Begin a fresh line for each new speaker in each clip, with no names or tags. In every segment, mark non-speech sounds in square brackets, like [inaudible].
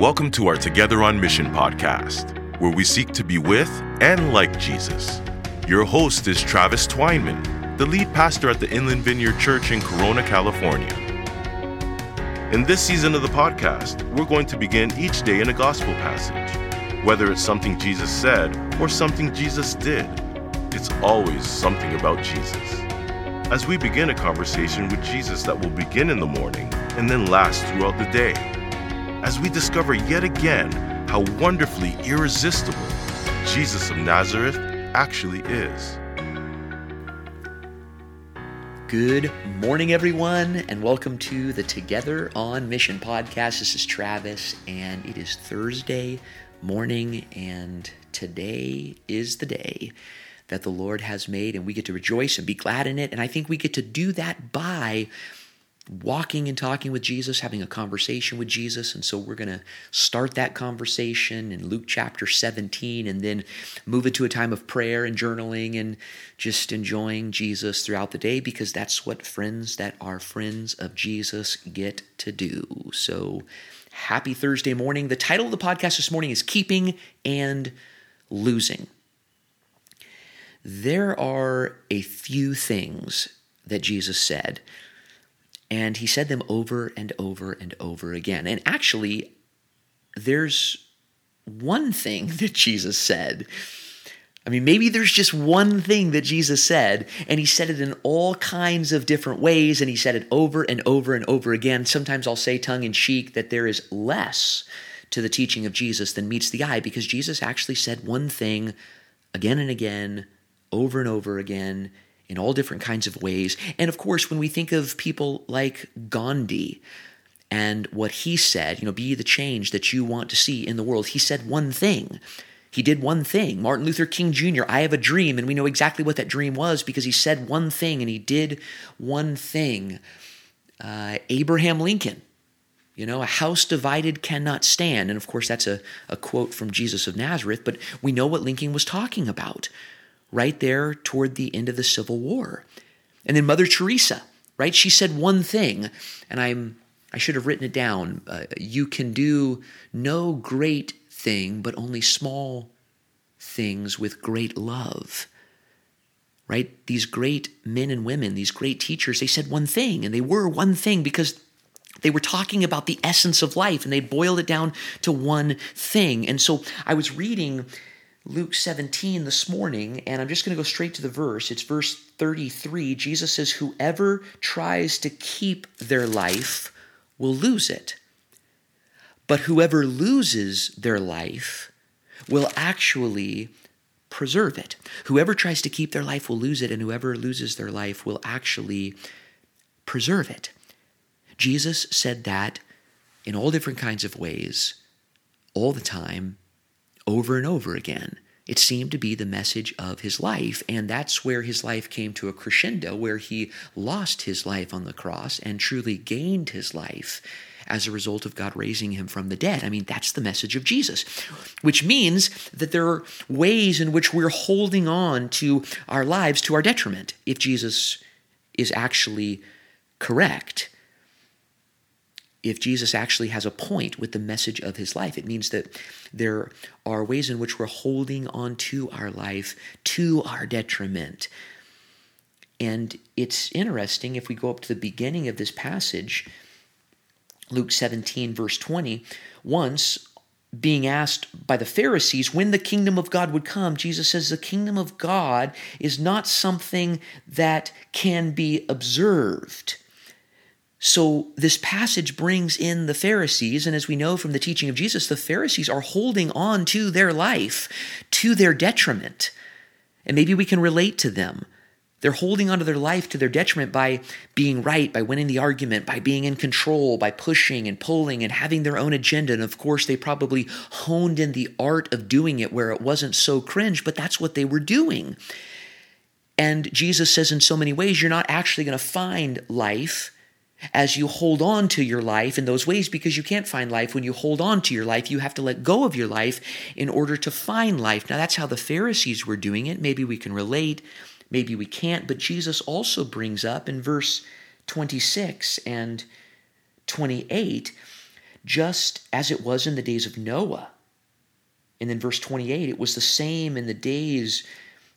Welcome to our Together on Mission podcast, where we seek to be with and like Jesus. Your host is Travis Twineman, the lead pastor at the Inland Vineyard Church in Corona, California. In this season of the podcast, we're going to begin each day in a gospel passage. Whether it's something Jesus said or something Jesus did, it's always something about Jesus. As we begin a conversation with Jesus that will begin in the morning and then last throughout the day as we discover yet again how wonderfully irresistible Jesus of Nazareth actually is.
Good morning, everyone, and welcome to the Together on Mission podcast. This is Travis, and it is Thursday morning, and today is the day that the Lord has made, and we get to rejoice and be glad in it. And I think we get to do that by walking and talking with Jesus, having a conversation with Jesus. And so we're going to start that conversation in Luke chapter 17 and then move it to a time of prayer and journaling and just enjoying Jesus throughout the day because that's what friends that are friends of Jesus get to do. So happy Thursday morning. The title of the podcast this morning is Keeping and Losing. There are a few things that Jesus said and he said them over and over and over again. And actually, there's one thing [laughs] that Jesus said. I mean, maybe there's just one thing that Jesus said, and he said it in all kinds of different ways, and he said it over and over and over again. Sometimes I'll say tongue in cheek that there is less to the teaching of Jesus than meets the eye because Jesus actually said one thing again and again, over and over again in all different kinds of ways. And of course, when we think of people like Gandhi and what he said, you know, be the change that you want to see in the world, he said one thing. He did one thing. Martin Luther King Jr., I have a dream, and we know exactly what that dream was because he said one thing and he did one thing. Uh, Abraham Lincoln, you know, a house divided cannot stand. And of course, that's a, a quote from Jesus of Nazareth, but we know what Lincoln was talking about right there toward the end of the Civil War. And then Mother Teresa, right? She said one thing, and I'm I should have written it down. Uh, you can do no great thing, but only small things with great love. Right? These great men and women, these great teachers, they said one thing, and they were one thing because they were talking about the essence of life and they boiled it down to one thing. And so I was reading Luke 17 this morning, and I'm just going to go straight to the verse. It's verse 33. Jesus says, Whoever tries to keep their life will lose it. But whoever loses their life will actually preserve it. Whoever tries to keep their life will lose it, and whoever loses their life will actually preserve it. Jesus said that in all different kinds of ways, all the time, over and over again. It seemed to be the message of his life, and that's where his life came to a crescendo, where he lost his life on the cross and truly gained his life as a result of God raising him from the dead. I mean, that's the message of Jesus, which means that there are ways in which we're holding on to our lives to our detriment if Jesus is actually correct if Jesus actually has a point with the message of his life. It means that there are ways in which we're holding on to our life to our detriment. And it's interesting if we go up to the beginning of this passage, Luke 17, verse 20, once being asked by the Pharisees when the kingdom of God would come, Jesus says the kingdom of God is not something that can be observed. So, this passage brings in the Pharisees, and as we know from the teaching of Jesus, the Pharisees are holding on to their life to their detriment. And maybe we can relate to them. They're holding onto their life to their detriment by being right, by winning the argument, by being in control, by pushing and pulling and having their own agenda. And of course, they probably honed in the art of doing it where it wasn't so cringe, but that's what they were doing. And Jesus says, in so many ways, you're not actually going to find life as you hold on to your life in those ways because you can't find life when you hold on to your life. You have to let go of your life in order to find life. Now, that's how the Pharisees were doing it. Maybe we can relate, maybe we can't, but Jesus also brings up in verse 26 and 28 just as it was in the days of Noah. And then verse 28, it was the same in the days,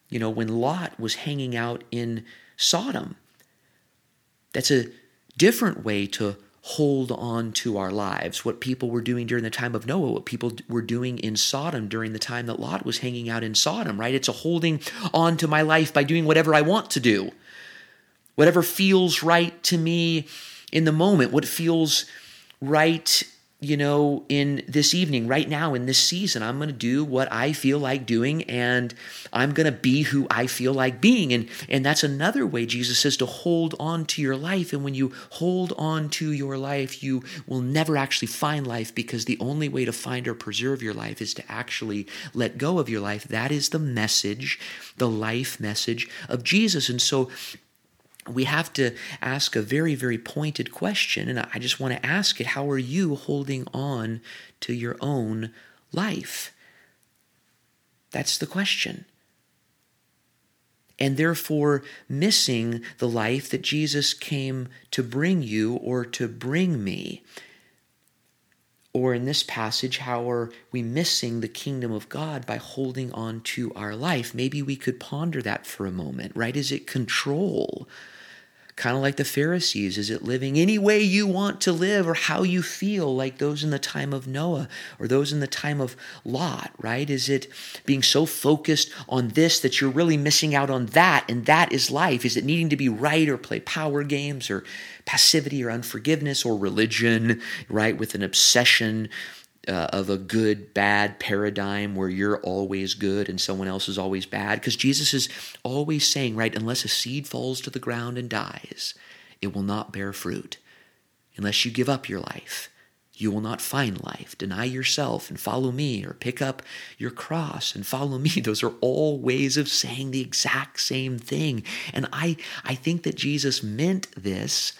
you know, when Lot was hanging out in Sodom. That's a different way to hold on to our lives. What people were doing during the time of Noah, what people were doing in Sodom during the time that Lot was hanging out in Sodom, right? It's a holding on to my life by doing whatever I want to do. Whatever feels right to me in the moment, what feels right you know, in this evening, right now, in this season, I'm going to do what I feel like doing and I'm going to be who I feel like being. And, and that's another way Jesus says to hold on to your life. And when you hold on to your life, you will never actually find life because the only way to find or preserve your life is to actually let go of your life. That is the message, the life message of Jesus. And so we have to ask a very, very pointed question. And I just want to ask it How are you holding on to your own life? That's the question. And therefore, missing the life that Jesus came to bring you or to bring me. Or in this passage, how are we missing the kingdom of God by holding on to our life? Maybe we could ponder that for a moment, right? Is it control? Kind of like the Pharisees? Is it living any way you want to live or how you feel, like those in the time of Noah or those in the time of Lot, right? Is it being so focused on this that you're really missing out on that, and that is life? Is it needing to be right or play power games or passivity or unforgiveness or religion, right? With an obsession uh, of a good bad paradigm where you're always good and someone else is always bad. Because Jesus is always saying right unless a seed falls to the ground and dies it will not bear fruit. Unless you give up your life you will not find life. Deny yourself and follow me or pick up your cross and follow me. [laughs] Those are all ways of saying the exact same thing. And i i think that Jesus meant this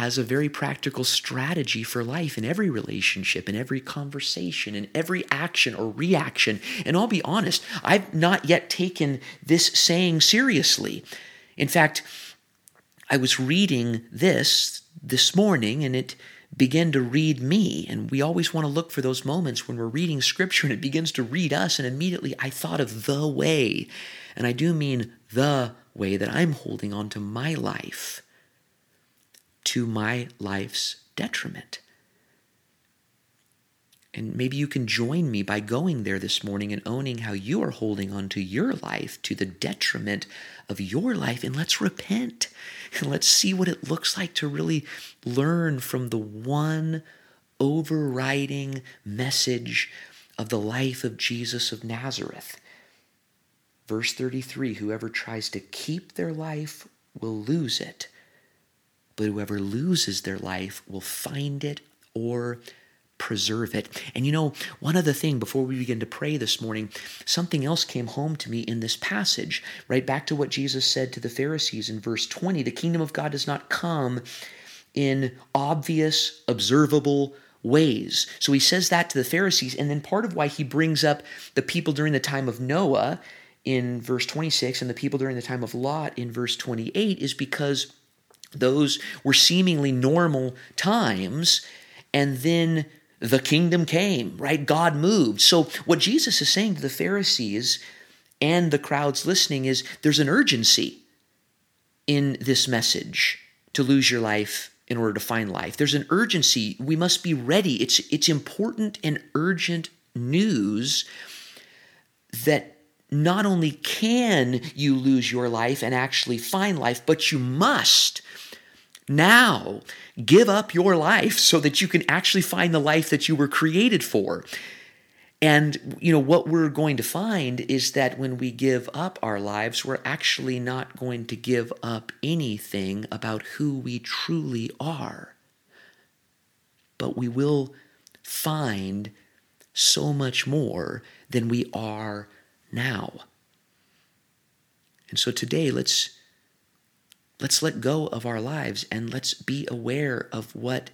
as a very practical strategy for life in every relationship, in every conversation, in every action or reaction. And I'll be honest, I've not yet taken this saying seriously. In fact, I was reading this this morning and it began to read me. And we always want to look for those moments when we're reading scripture and it begins to read us. And immediately I thought of the way. And I do mean the way that I'm holding on to my life to my life's detriment. And maybe you can join me by going there this morning and owning how you are holding on to your life to the detriment of your life. And let's repent and let's see what it looks like to really learn from the one overriding message of the life of Jesus of Nazareth. Verse 33 Whoever tries to keep their life will lose it but whoever loses their life will find it or preserve it. And you know, one other thing before we begin to pray this morning, something else came home to me in this passage, right back to what Jesus said to the Pharisees in verse 20 the kingdom of God does not come in obvious, observable ways. So he says that to the Pharisees, and then part of why he brings up the people during the time of Noah in verse 26 and the people during the time of Lot in verse 28 is because those were seemingly normal times, and then the kingdom came, right? God moved. So, what Jesus is saying to the Pharisees and the crowds listening is there's an urgency in this message to lose your life in order to find life. There's an urgency. We must be ready. It's, it's important and urgent news that not only can you lose your life and actually find life, but you must now give up your life so that you can actually find the life that you were created for. And, you know, what we're going to find is that when we give up our lives, we're actually not going to give up anything about who we truly are. But we will find so much more than we are now. And so today, let's let's let go of our lives and let's be aware of what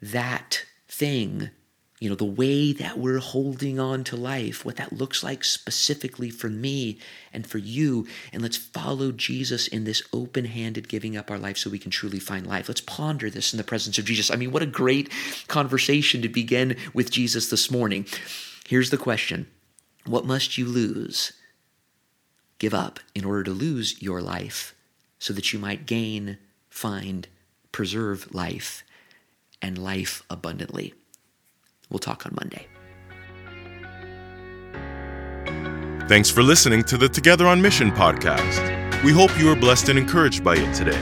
that thing you know, the way that we're holding on to life, what that looks like specifically for me and for you. And let's follow Jesus in this open handed giving up our life so we can truly find life. Let's ponder this in the presence of Jesus. I mean, what a great conversation to begin with Jesus this morning. Here's the question What must you lose, give up, in order to lose your life so that you might gain, find, preserve life and life abundantly? We'll talk on Monday.
Thanks for listening to the Together on Mission podcast. We hope you were blessed and encouraged by it today.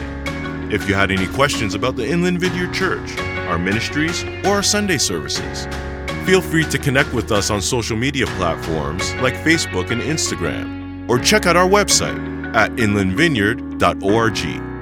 If you had any questions about the Inland Vineyard Church, our ministries, or our Sunday services, feel free to connect with us on social media platforms like Facebook and Instagram, or check out our website at inlandvineyard.org.